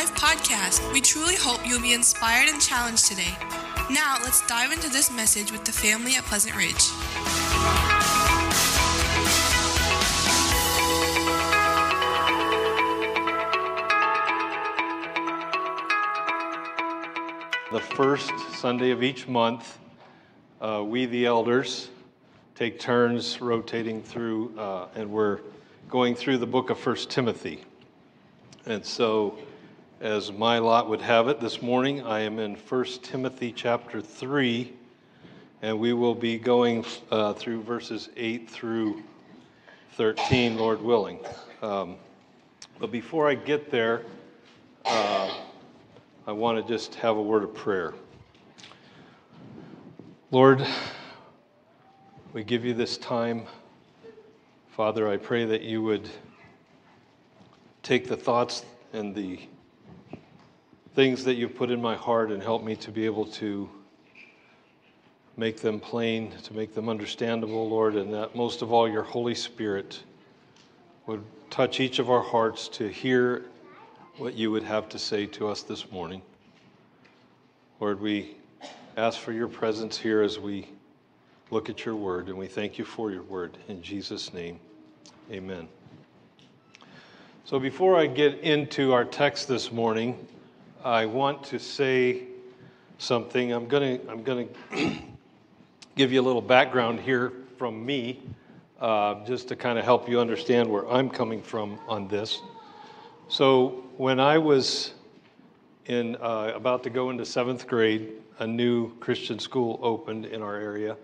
Life podcast. We truly hope you'll be inspired and challenged today. Now, let's dive into this message with the family at Pleasant Ridge. The first Sunday of each month, uh, we, the elders, take turns rotating through, uh, and we're going through the book of First Timothy. And so, as my lot would have it this morning, I am in First Timothy chapter 3, and we will be going uh, through verses 8 through 13, Lord willing. Um, but before I get there, uh, I want to just have a word of prayer. Lord, we give you this time. Father, I pray that you would take the thoughts and the things that you've put in my heart and help me to be able to make them plain, to make them understandable, Lord, and that most of all, your Holy Spirit would touch each of our hearts to hear what you would have to say to us this morning. Lord, we ask for your presence here as we look at your word, and we thank you for your word. In Jesus' name, amen. So before I get into our text this morning, I want to say something. I'm going to I'm to give you a little background here from me, uh, just to kind of help you understand where I'm coming from on this. So when I was in uh, about to go into seventh grade, a new Christian school opened in our area.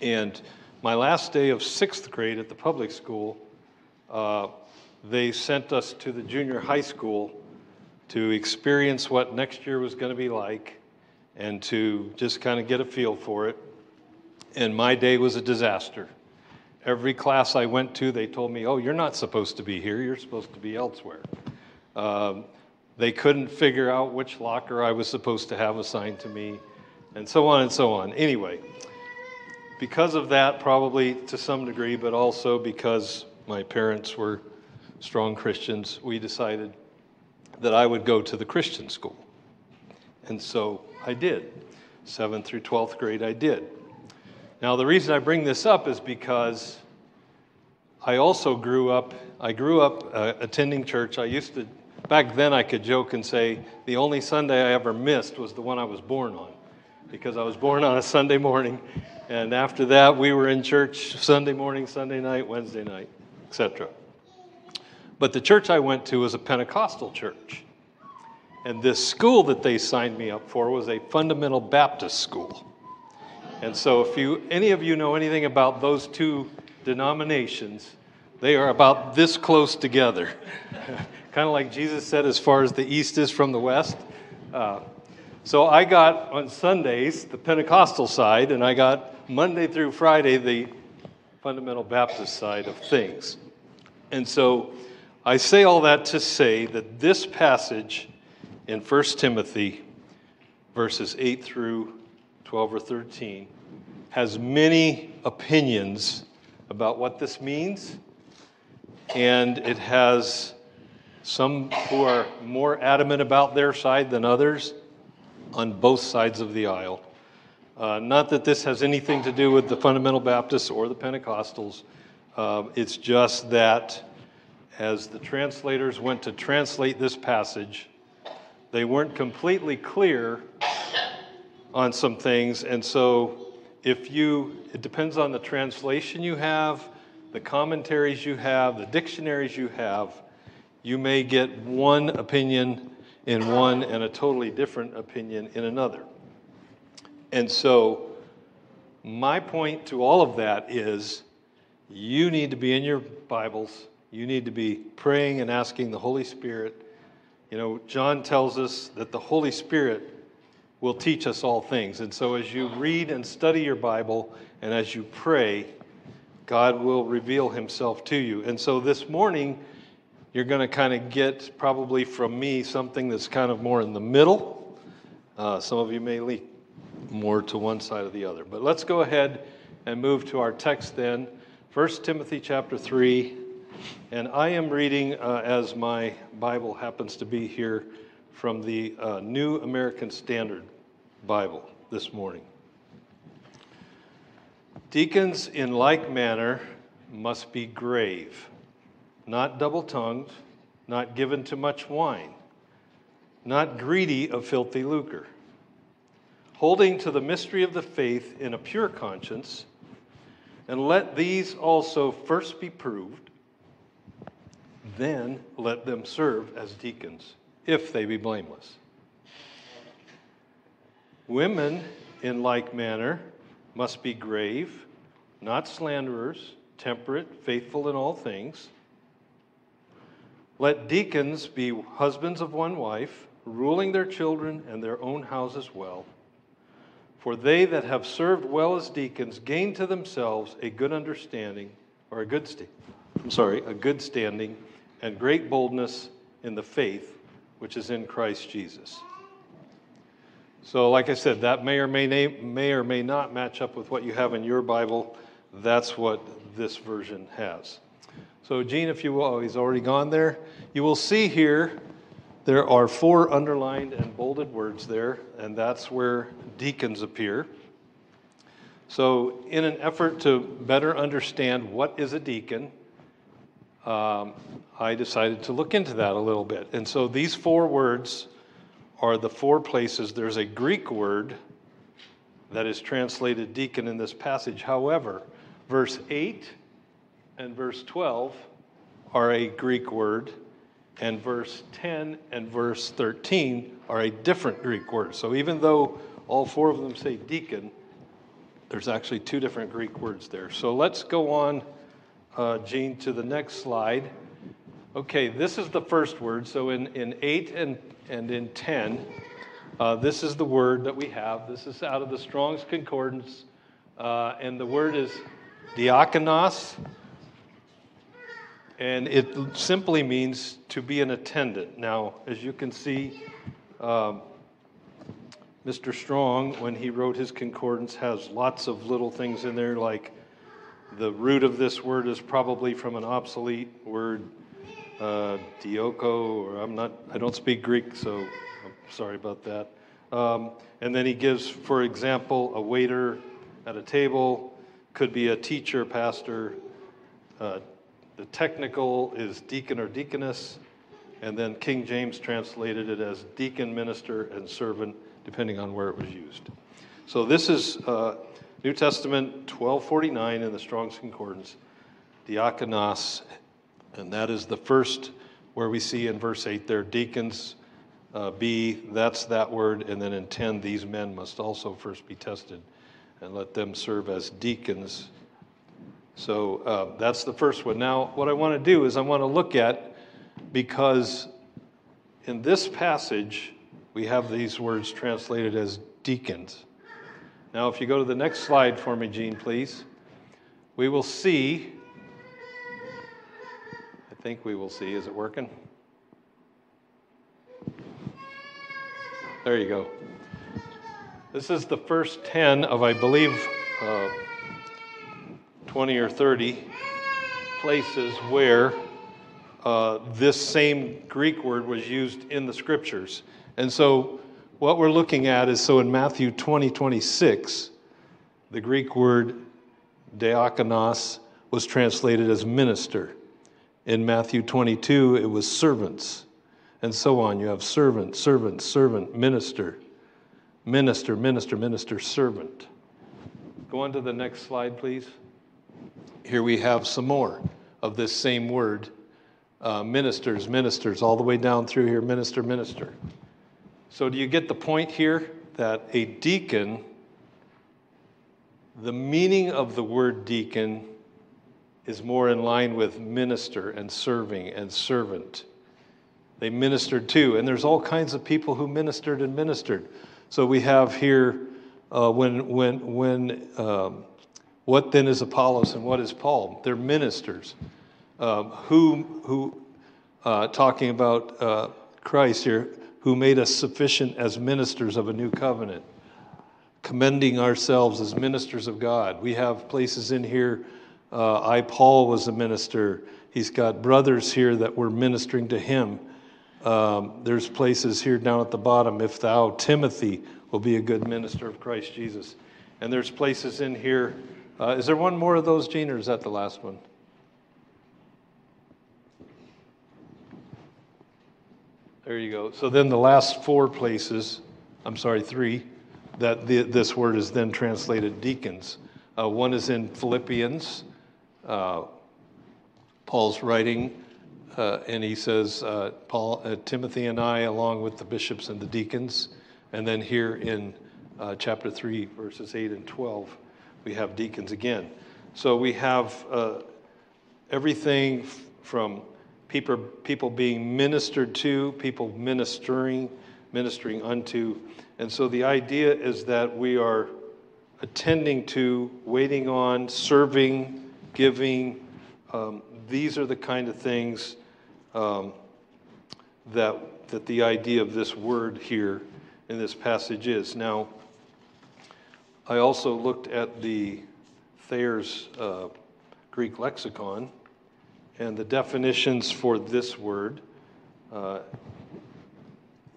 And my last day of sixth grade at the public school, uh, they sent us to the junior high school to experience what next year was going to be like and to just kind of get a feel for it. And my day was a disaster. Every class I went to, they told me, oh, you're not supposed to be here, you're supposed to be elsewhere. Um, they couldn't figure out which locker I was supposed to have assigned to me, and so on and so on. Anyway, because of that, probably to some degree, but also because my parents were strong Christians, we decided that I would go to the Christian school. And so I did. Seventh through 12th grade, I did. Now, the reason I bring this up is because I also grew up, I grew up uh, attending church. I used to, back then, I could joke and say the only Sunday I ever missed was the one I was born on because I was born on a Sunday morning. And after that, we were in church Sunday morning, Sunday night, Wednesday night, etc. But the church I went to was a Pentecostal church. And this school that they signed me up for was a fundamental Baptist school. And so, if you, any of you know anything about those two denominations, they are about this close together. kind of like Jesus said, as far as the east is from the west. Uh, so I got on Sundays the Pentecostal side, and I got Monday through Friday the fundamental Baptist side of things. And so I say all that to say that this passage in 1 Timothy, verses 8 through 12 or 13, has many opinions about what this means, and it has some who are more adamant about their side than others on both sides of the aisle. Uh, not that this has anything to do with the fundamental Baptists or the Pentecostals, uh, it's just that as the translators went to translate this passage, they weren't completely clear on some things. And so, if you, it depends on the translation you have, the commentaries you have, the dictionaries you have, you may get one opinion in one and a totally different opinion in another. And so, my point to all of that is you need to be in your Bibles you need to be praying and asking the Holy Spirit. You know, John tells us that the Holy Spirit will teach us all things. And so as you read and study your Bible and as you pray, God will reveal himself to you. And so this morning, you're going to kind of get probably from me something that's kind of more in the middle. Uh, some of you may lean more to one side or the other. But let's go ahead and move to our text then. 1 Timothy chapter 3 And I am reading, uh, as my Bible happens to be here, from the uh, New American Standard Bible this morning. Deacons, in like manner, must be grave, not double tongued, not given to much wine, not greedy of filthy lucre, holding to the mystery of the faith in a pure conscience, and let these also first be proved, then let them serve as deacons, if they be blameless. Women, in like manner, must be grave, not slanderers, temperate, faithful in all things. Let deacons be husbands of one wife, ruling their children and their own houses well. For they that have served well as deacons gain to themselves a good understanding, or a good sta- I'm sorry, a good standing, and great boldness in the faith which is in Christ Jesus. So, like I said, that may or may, may or may not match up with what you have in your Bible. That's what this version has. So, Gene, if you will, oh, he's already gone there. You will see here there are four underlined and bolded words there, and that's where deacons appear. So, in an effort to better understand what is a deacon, um, I decided to look into that a little bit. And so, these four words are the four places. There's a Greek word that is translated deacon in this passage. However, verse 8 and verse 12 are a Greek word, and verse 10 and verse 13 are a different Greek word. So even though all four of them say deacon, there's actually two different Greek words there. So let's go on, uh, Gene, to the next slide. Okay, this is the first word. So in, in 8 and and in 10, uh, this is the word that we have. This is out of the Strong's Concordance, uh, and the word is diakonos, and it simply means to be an attendant. Now, as you can see, um, Mr. Strong, when he wrote his concordance, has lots of little things in there, like the root of this word is probably from an obsolete word uh, Dioko, or I'm not, I don't speak Greek, so I'm sorry about that. Um, and then he gives, for example, a waiter at a table, could be a teacher, pastor. Uh, the technical is deacon or deaconess, and then King James translated it as deacon, minister, and servant, depending on where it was used. So this is uh, New Testament 1249 in the Strong's Concordance, diakonos and that is the first where we see in verse 8 there, deacons uh, be, that's that word. And then in 10, these men must also first be tested and let them serve as deacons. So uh, that's the first one. Now, what I want to do is I want to look at, because in this passage, we have these words translated as deacons. Now, if you go to the next slide for me, Gene, please, we will see I think we will see. Is it working? There you go. This is the first 10 of, I believe, uh, 20 or 30 places where uh, this same Greek word was used in the scriptures. And so, what we're looking at is so in Matthew 20, 26, the Greek word diakonos was translated as minister. In Matthew 22, it was servants, and so on. You have servant, servant, servant, minister, minister, minister, minister, servant. Go on to the next slide, please. Here we have some more of this same word uh, ministers, ministers, all the way down through here minister, minister. So, do you get the point here that a deacon, the meaning of the word deacon is more in line with minister and serving and servant. They ministered too, and there's all kinds of people who ministered and ministered. So we have here uh, when when when um, what then is Apollos and what is Paul? They're ministers. Um, who who uh, talking about uh, Christ here, who made us sufficient as ministers of a new covenant, commending ourselves as ministers of God. We have places in here Uh, I, Paul, was a minister. He's got brothers here that were ministering to him. Um, there's places here down at the bottom. If thou, Timothy, will be a good minister of Christ Jesus. And there's places in here. Uh, is there one more of those, Gene, or is that the last one? There you go. So then the last four places, I'm sorry, three, that the, this word is then translated deacons. Uh, one is in Philippians. Uh, Paul's writing, uh, and he says, uh, Paul, uh, Timothy and I, along with the bishops and the deacons. And then here in uh, chapter 3, verses 8 and 12, we have deacons again. So we have everything from people, people being ministered to, people ministering, ministering unto. And so the idea is that we are attending to, waiting on, serving, giving. Um, these are the kind of things um, that, that the idea of this word here in this passage is. Now, I also looked at the Thayer's uh, Greek lexicon and the definitions for this word. Uh,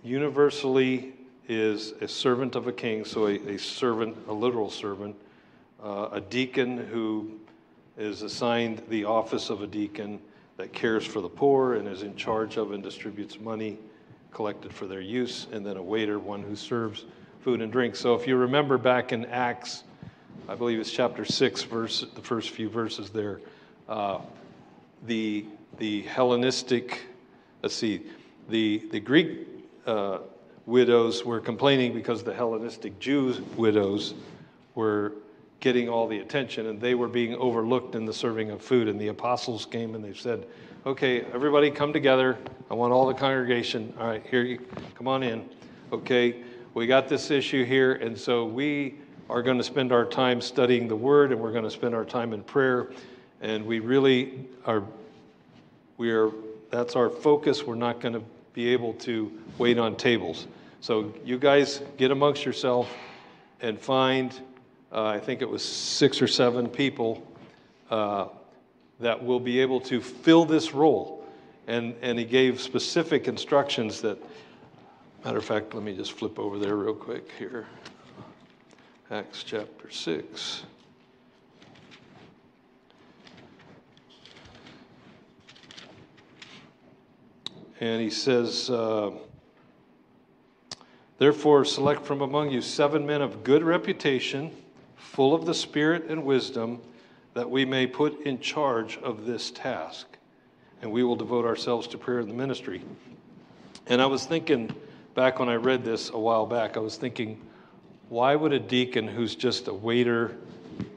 universally is a servant of a king, so a, a servant, a literal servant, uh, a deacon who is assigned the office of a deacon that cares for the poor and is in charge of and distributes money collected for their use, and then a waiter, one who serves food and drink. So if you remember back in Acts, I believe it's chapter 6, verse, the first few verses there, uh, the, the Hellenistic, let's see, the, the Greek uh, widows were complaining because the Hellenistic Jews widows were getting all the attention and they were being overlooked in the serving of food. And the apostles came and they said, Okay, everybody come together. I want all the congregation. All right, here you come on in. Okay, we got this issue here, and so we are going to spend our time studying the word and we're going to spend our time in prayer and we really are we are that's our focus. We're not going to be able to wait on tables. So you guys get amongst yourself and find uh, i think it was six or seven people uh, that will be able to fill this role. And and he gave specific instructions that matter of fact let me just flip over there real quick here. Acts chapter 6 And he says, uh, Therefore, select from among you seven men of good reputation, full of the Spirit and wisdom, that we may put in charge of this task. And we will devote ourselves to prayer and the ministry. And I was thinking, back when I read this a while back, I was thinking, why would a deacon who's just a waiter,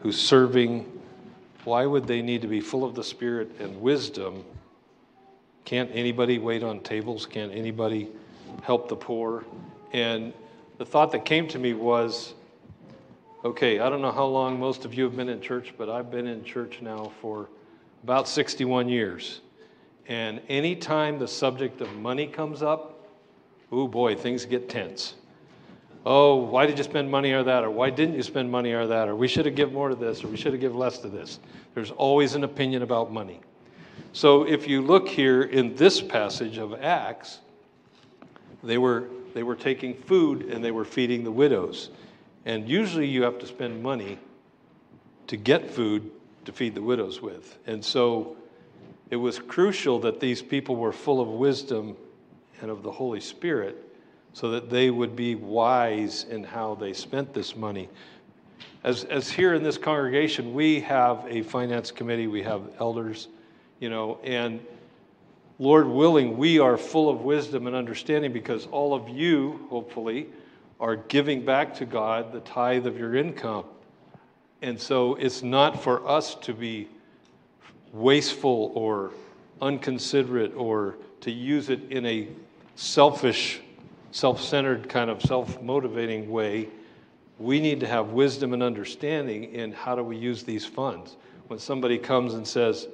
who's serving, why would they need to be full of the Spirit and wisdom can't anybody wait on tables? Can't anybody help the poor? And the thought that came to me was okay, I don't know how long most of you have been in church, but I've been in church now for about 61 years. And anytime the subject of money comes up, oh boy, things get tense. Oh, why did you spend money on that? Or why didn't you spend money on that? Or we should have given more to this, or we should have given less to this. There's always an opinion about money. So if you look here in this passage of Acts, they were, they were taking food and they were feeding the widows. And usually you have to spend money to get food to feed the widows with. And so it was crucial that these people were full of wisdom and of the Holy Spirit so that they would be wise in how they spent this money. As, as here in this congregation, we have a finance committee, we have elders, you know, and Lord willing, we are full of wisdom and understanding because all of you, hopefully, are giving back to God the tithe of your income. And so it's not for us to be wasteful or unconsiderate or to use it in a selfish, self centered, kind of self motivating way. We need to have wisdom and understanding in how do we use these funds. When somebody comes and says,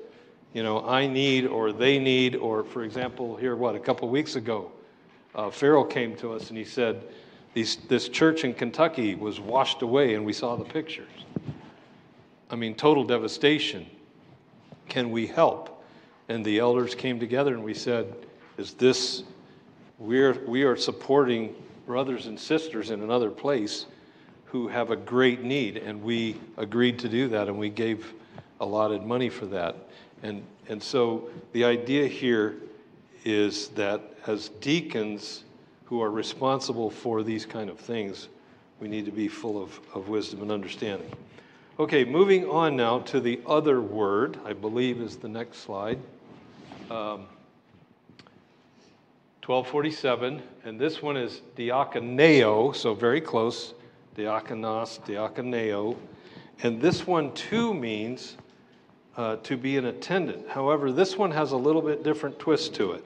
you know, I need or they need, or for example, here, what, a couple weeks ago, uh, Farrell came to us and he said, these, this church in Kentucky was washed away, and we saw the pictures. I mean, total devastation. Can we help? And the elders came together and we said, Is this, we're, we are supporting brothers and sisters in another place who have a great need. And we agreed to do that and we gave allotted money for that. And, and so the idea here is that as deacons who are responsible for these kind of things, we need to be full of, of wisdom and understanding. Okay, moving on now to the other word, I believe is the next slide. Um, 1247, and this one is diakoneo, so very close, diakonos, diakoneo. And this one too means uh, to be an attendant. However, this one has a little bit different twist to it.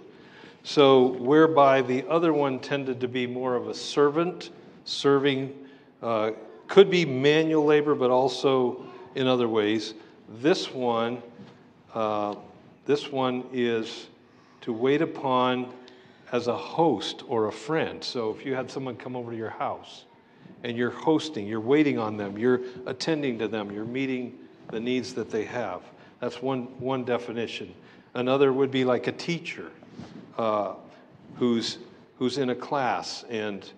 So, whereby the other one tended to be more of a servant, serving uh, could be manual labor, but also in other ways. This one, uh, this one is to wait upon as a host or a friend. So if you had someone come over to your house and you're hosting, you're waiting on them, you're attending to them, you're meeting the needs that they have. That's one, one definition. Another would be like a teacher uh, who's, who's in a class and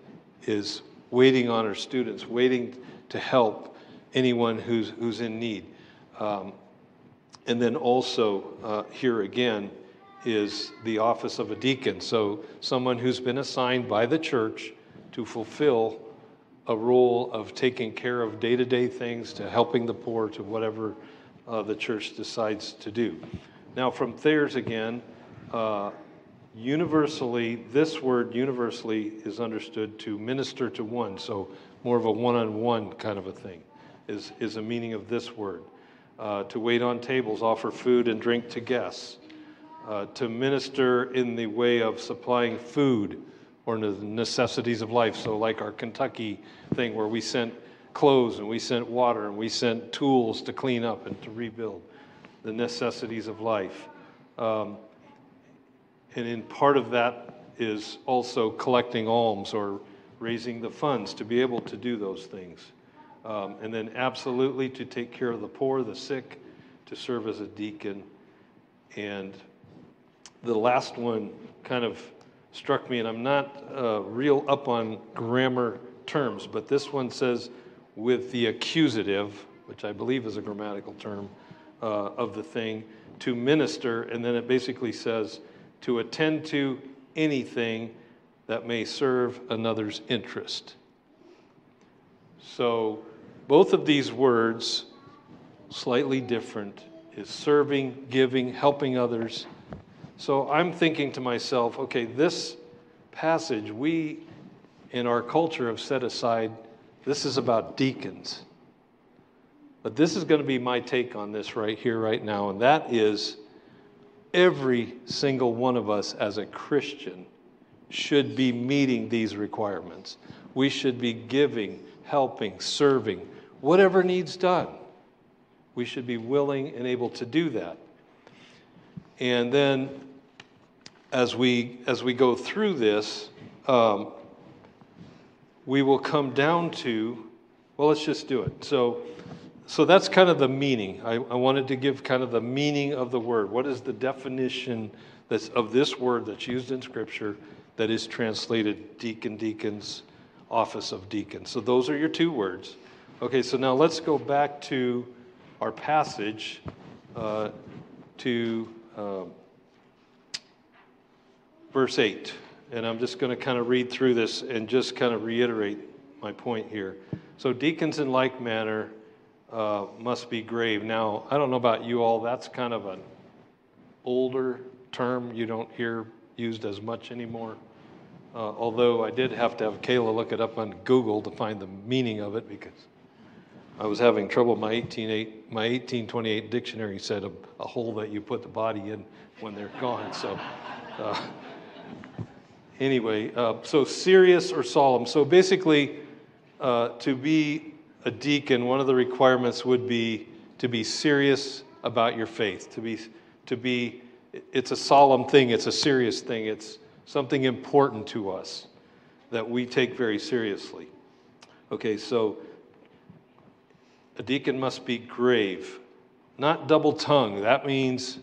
is waiting on her students, waiting to help anyone who's, who's in need. Um, and then also, uh, here again, is the office of a deacon. So, someone who's been assigned by the church to fulfill a role of taking care of day to day things, to helping the poor, to whatever uh, the church decides to do. Now, from Thayer's again, uh, universally, this word universally is understood to minister to one, so more of a one on one kind of a thing is, is a meaning of this word. Uh, to wait on tables, offer food and drink to guests, uh, to minister in the way of supplying food or the necessities of life. So, like our Kentucky thing where we sent clothes and we sent water and we sent tools to clean up and to rebuild the necessities of life. Um, and in part of that is also collecting alms or raising the funds to be able to do those things. Um, and then, absolutely, to take care of the poor, the sick, to serve as a deacon. And the last one kind of struck me, and I'm not uh, real up on grammar terms, but this one says with the accusative, which I believe is a grammatical term uh, of the thing, to minister, and then it basically says to attend to anything that may serve another's interest. So, both of these words, slightly different, is serving, giving, helping others. So, I'm thinking to myself, okay, this passage, we in our culture have set aside, this is about deacons. But this is going to be my take on this right here, right now, and that is every single one of us as a Christian should be meeting these requirements. We should be giving, helping, serving, whatever needs done. We should be willing and able to do that. And then as we as we go through this, um, we will come down to well, let's just do it. So so that's kind of the meaning. I, I, wanted to give kind of the meaning of the word. What is the definition that's, of this word that's used in Scripture that is translated deacon, deacons, office of deacon? So those are your two words. Okay, so now let's go back to our passage uh, to uh, verse 8. And I'm just going to kind of read through this and just kind of reiterate my point here. So, deacons in like manner uh, must be grave. Now, I don't know about you all, that's kind of an older term you don't hear used as much anymore. Uh, although I did have to have Kayla look it up on Google to find the meaning of it because I was having trouble. My 18, my 1828 dictionary said a, a, hole that you put the body in when they're gone. So, uh, anyway, uh, so serious or solemn. So basically, uh, to be a deacon, one of the requirements would be to be serious about your faith, to be, to be it's a solemn thing, it's a serious thing, it's something important to us that we take very seriously. Okay, so a deacon must be grave. Not double tongued. That means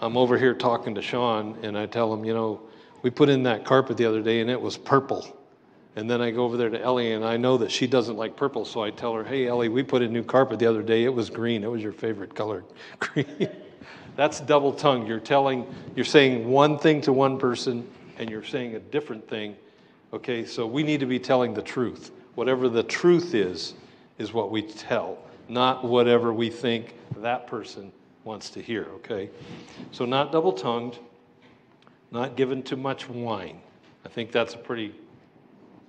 I'm over here talking to Sean and I tell him, you know, we put in that carpet the other day and it was purple. And then I go over there to Ellie and I know that she doesn't like purple, so I tell her, hey, Ellie, we put in new carpet the other day. It was green. It was your favorite color, green. That's double tongued. You're telling, you're saying one thing to one person and you're saying a different thing. Okay, so we need to be telling the truth. Whatever the truth is, is what we tell, not whatever we think that person wants to hear, okay? So, not double tongued, not given too much wine. I think that's a pretty,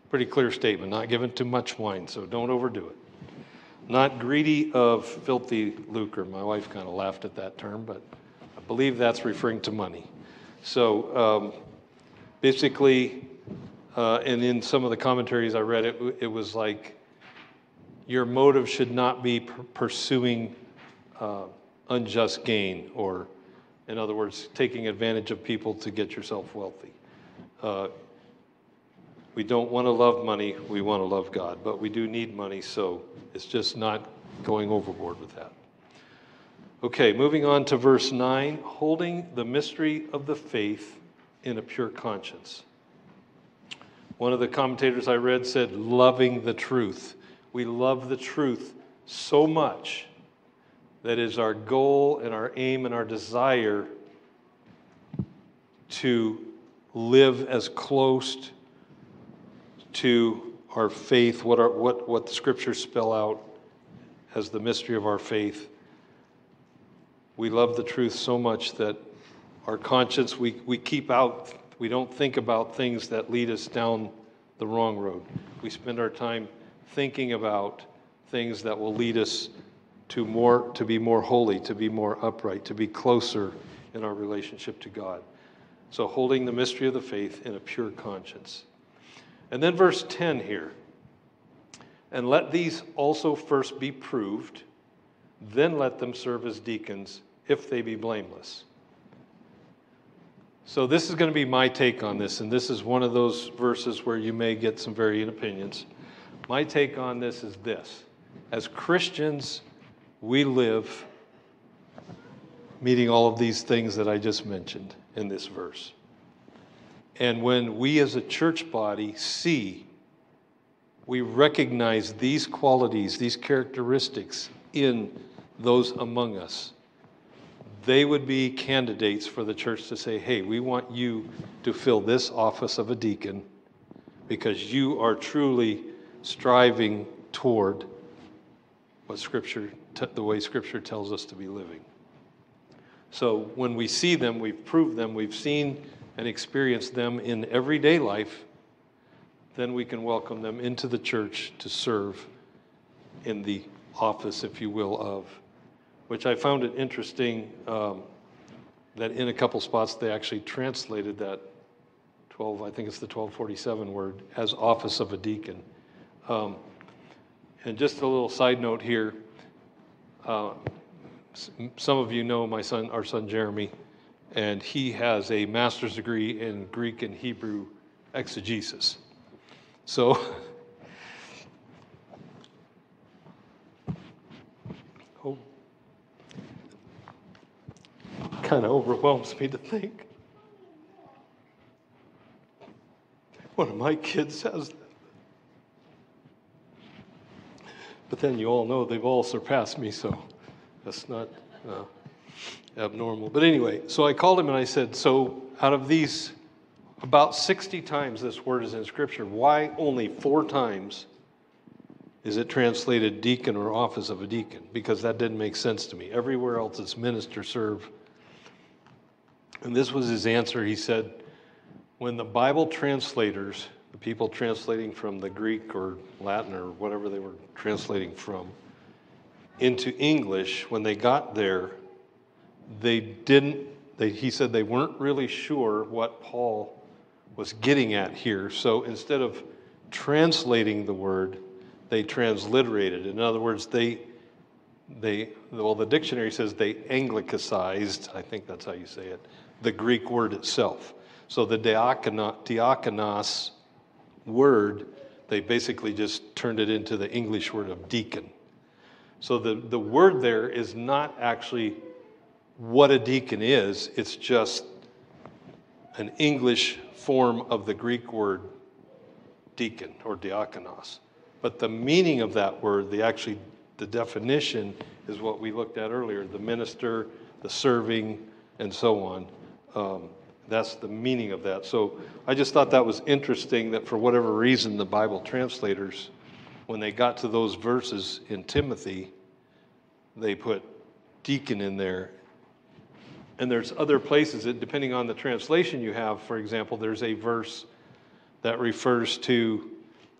pretty clear statement. Not given too much wine, so don't overdo it. Not greedy of filthy lucre. My wife kind of laughed at that term, but I believe that's referring to money. So, um, basically, uh, and in some of the commentaries I read, it, it was like your motive should not be pursuing uh, unjust gain or, in other words, taking advantage of people to get yourself wealthy. Uh, we don't want to love money, we want to love God, but we do need money, so it's just not going overboard with that. Okay, moving on to verse 9 holding the mystery of the faith in a pure conscience. One of the commentators I read said, loving the truth. We love the truth so much that is our goal and our aim and our desire to live as close to our faith, what, our, what, what the scriptures spell out as the mystery of our faith. We love the truth so much that our conscience, we, we keep out, we don't think about things that lead us down the wrong road. We spend our time thinking about things that will lead us to more to be more holy, to be more upright, to be closer in our relationship to God. So holding the mystery of the faith in a pure conscience. And then verse 10 here. And let these also first be proved, then let them serve as deacons if they be blameless. So, this is going to be my take on this, and this is one of those verses where you may get some varying opinions. My take on this is this As Christians, we live meeting all of these things that I just mentioned in this verse. And when we as a church body see, we recognize these qualities, these characteristics in those among us, they would be candidates for the church to say, hey, we want you to fill this office of a deacon because you are truly striving toward what Scripture, the way Scripture tells us to be living. So when we see them, we've proved them, we've seen and experienced them in everyday life, then we can welcome them into the church to serve in the office, if you will, of, which I found it interesting um, that in a couple spots they actually translated that 12, I think it's the 1247 word, as office of a deacon. Um, and just a little side note here. Uh, some of you know my son, our son Jeremy, and he has a master's degree in Greek and Hebrew exegesis. So, oh, kind of overwhelms me to think one of my kids has that. But then you all know they've all surpassed me, so that's not uh, abnormal. But anyway, so I called him and I said, So out of these, about 60 times this word is in Scripture, why only four times is it translated deacon or office of a deacon? Because that didn't make sense to me. Everywhere else it's minister, serve. And this was his answer. He said, When the Bible translators the people translating from the Greek or Latin or whatever they were translating from into English, when they got there, they didn't, they, he said they weren't really sure what Paul was getting at here. So instead of translating the word, they transliterated. In other words, they, they, well, the dictionary says they anglicized, I think that's how you say it, the Greek word itself. So the diakonos word, they basically just turned it into the English word of deacon. So the, the word there is not actually what a deacon is, it's just an English form of the Greek word deacon or diakonos. But the meaning of that word, the actually the definition is what we looked at earlier, the minister, the serving, and so on. Um, that's the meaning of that. So I just thought that was interesting that for whatever reason, the Bible translators, when they got to those verses in Timothy, they put deacon in there. And there's other places that, depending on the translation you have, for example, there's a verse that refers to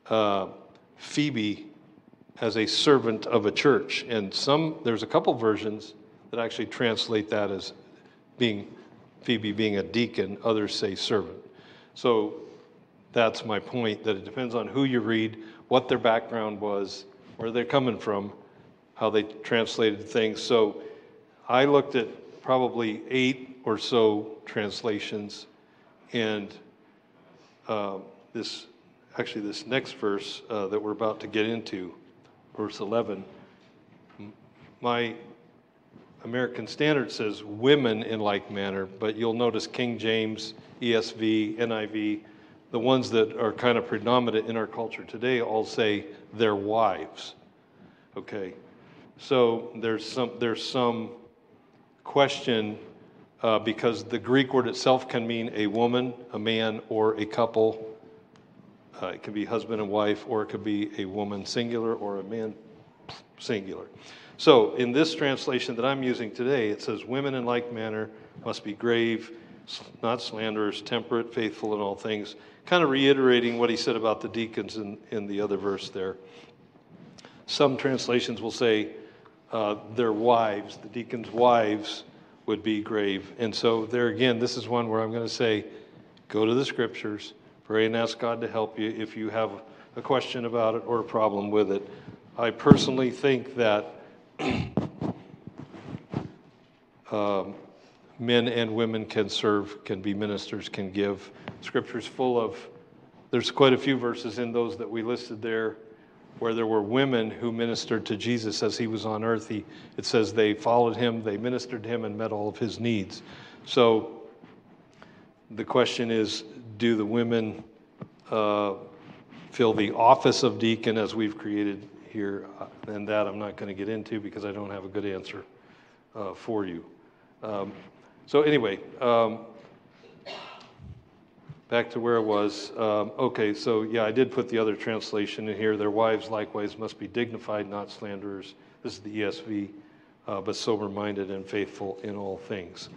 uh, Phoebe as a servant of a church. And some, there's a couple versions that actually translate that as being Phoebe being a deacon, others say servant. So that's my point that it depends on who you read, what their background was, where they're coming from, how they translated things. So I looked at probably eight or so translations, and uh, this actually this next verse uh, that we're about to get into, verse 11, my American Standard says women in like manner, but you'll notice King James, ESV, NIV, the ones that are kind of predominant in our culture today all say their wives. Okay, so there's some there's some question uh, because the Greek word itself can mean a woman, a man, or a couple. Uh, it could be husband and wife, or it could be a woman singular or a man singular. So, in this translation that I'm using today, it says, Women in like manner must be grave, not slanderers, temperate, faithful in all things, kind of reiterating what he said about the deacons in, in the other verse there. Some translations will say uh, their wives, the deacons' wives, would be grave. And so, there again, this is one where I'm going to say, go to the scriptures, pray and ask God to help you if you have a question about it or a problem with it. I personally think that um, men and women can serve, can be ministers, can give. Scripture's full of, there's quite a few verses in those that we listed there where there were women who ministered to Jesus as he was on earth. He, it says they followed him, they ministered to him, and met all of his needs. So the question is do the women uh, fill the office of deacon as we've created here, uh, and that I'm not going to get into because I don't have a good answer uh, for you. Um, so, anyway, um, back to where I was. Um, okay, so yeah, I did put the other translation in here. Their wives likewise must be dignified, not slanderers. This is the ESV, uh, but sober minded and faithful in all things.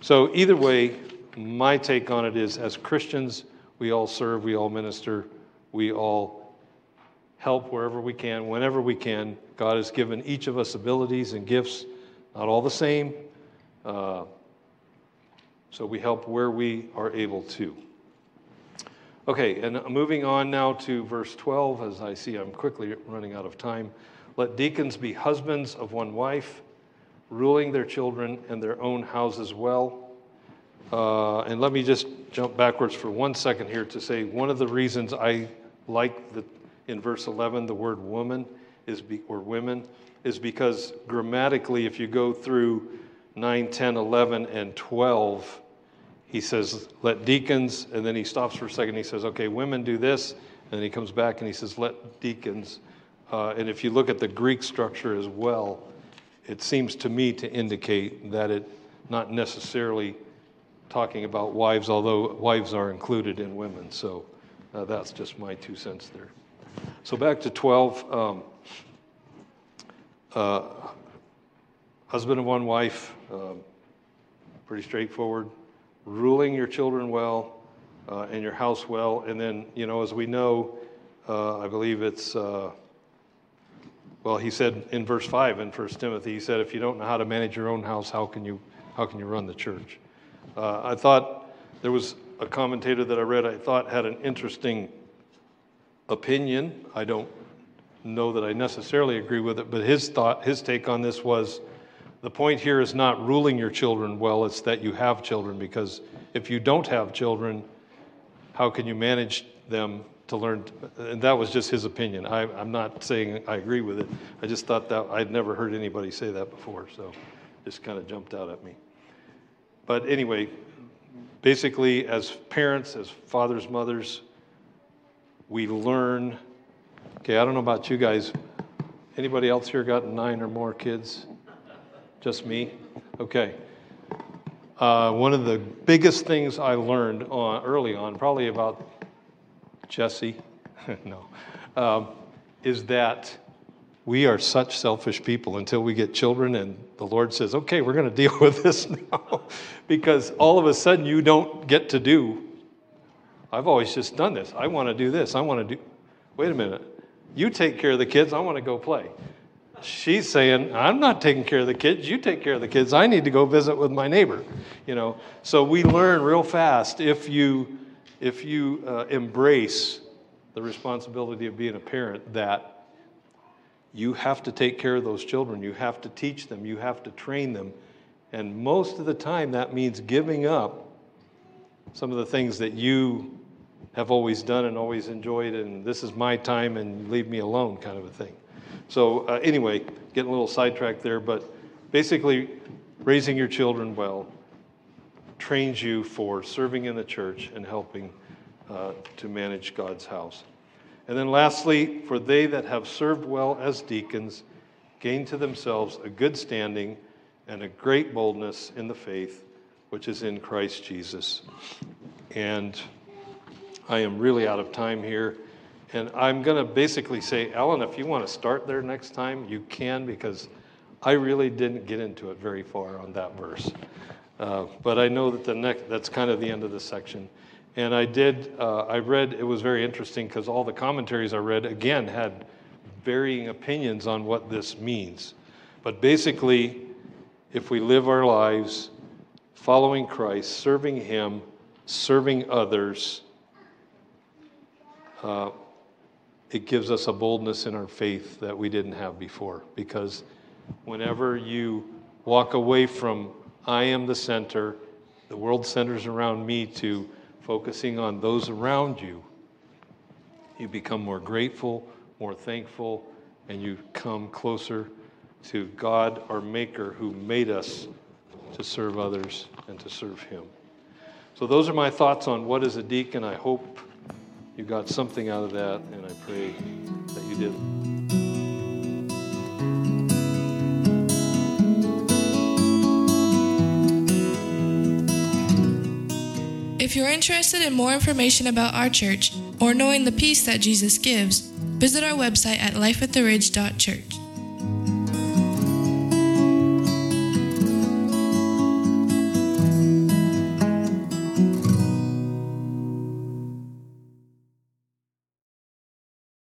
So, either way, my take on it is as Christians, we all serve, we all minister, we all help wherever we can, whenever we can. God has given each of us abilities and gifts, not all the same. Uh, so we help where we are able to. Okay, and moving on now to verse 12, as I see I'm quickly running out of time. Let deacons be husbands of one wife, ruling their children and their own houses well. Uh, and let me just jump backwards for one second here to say one of the reasons I like the in verse 11, the word woman is be, or women is because grammatically, if you go through 9, 10, 11, and 12, he says, let deacons, and then he stops for a second. He says, okay, women do this. And then he comes back and he says, let deacons. Uh, and if you look at the Greek structure as well, it seems to me to indicate that it not necessarily talking about wives, although wives are included in women. So uh, that's just my two cents there. So back to 12. Um, uh, husband and one wife, um, pretty straightforward. Ruling your children well uh, and your house well. And then, you know, as we know, uh, I believe it's, uh, well, he said in verse 5 in 1 Timothy, he said, if you don't know how to manage your own house, how can you, how can you run the church? Uh, I thought there was a commentator that I read, I thought had an interesting opinion. I don't know that I necessarily agree with it, but his thought, his take on this was the point here is not ruling your children well, it's that you have children, because if you don't have children, how can you manage them to learn, and that was just his opinion. I, I'm not saying I agree with it. I just thought that I'd never heard anybody say that before, so just kind of jumped out at me. But anyway, basically, as parents, as fathers, mothers, we learn. Okay, I don't know about you guys. Anybody else here got nine or more kids? Just me? Okay. Uh, one of the biggest things I learned on, early on, probably about Jesse, no, um, is that we are such selfish people until we get children and the Lord says, okay, we're going to deal with this now. because all of a sudden you don't get to do, I've always just done this. I want to do this. I want to do, wait a minute. You take care of the kids. I want to go play. She's saying, I'm not taking care of the kids. You take care of the kids. I need to go visit with my neighbor. You know, so we learn real fast if you, if you uh, embrace the responsibility of being a parent that you have to take care of those children. You have to teach them. You have to train them. And most of the time, that means giving up some of the things that you have always done and always enjoyed, and this is my time and leave me alone kind of a thing. So, uh, anyway, getting a little sidetracked there, but basically, raising your children well trains you for serving in the church and helping uh, to manage God's house. And then lastly, for they that have served well as deacons gain to themselves a good standing and a great boldness in the faith which is in Christ Jesus. And I am really out of time here. And I'm going to basically say, Ellen, if you want to start there next time, you can, because I really didn't get into it very far on that verse. Uh, but I know that the next, that's kind of the end of the section. And I did, uh, I read, it was very interesting because all the commentaries I read, again, had varying opinions on what this means. But basically, if we live our lives following Christ, serving Him, serving others, uh, it gives us a boldness in our faith that we didn't have before. Because whenever you walk away from, I am the center, the world centers around me, to focusing on those around you, you become more grateful, more thankful, and you come closer to God, our Maker, who made us to serve others and to serve Him. So, those are my thoughts on what is a deacon. I hope you got something out of that, and I pray that you did. If you're interested in more information about our church or knowing the peace that Jesus gives, visit our website at lifeattheridge.church.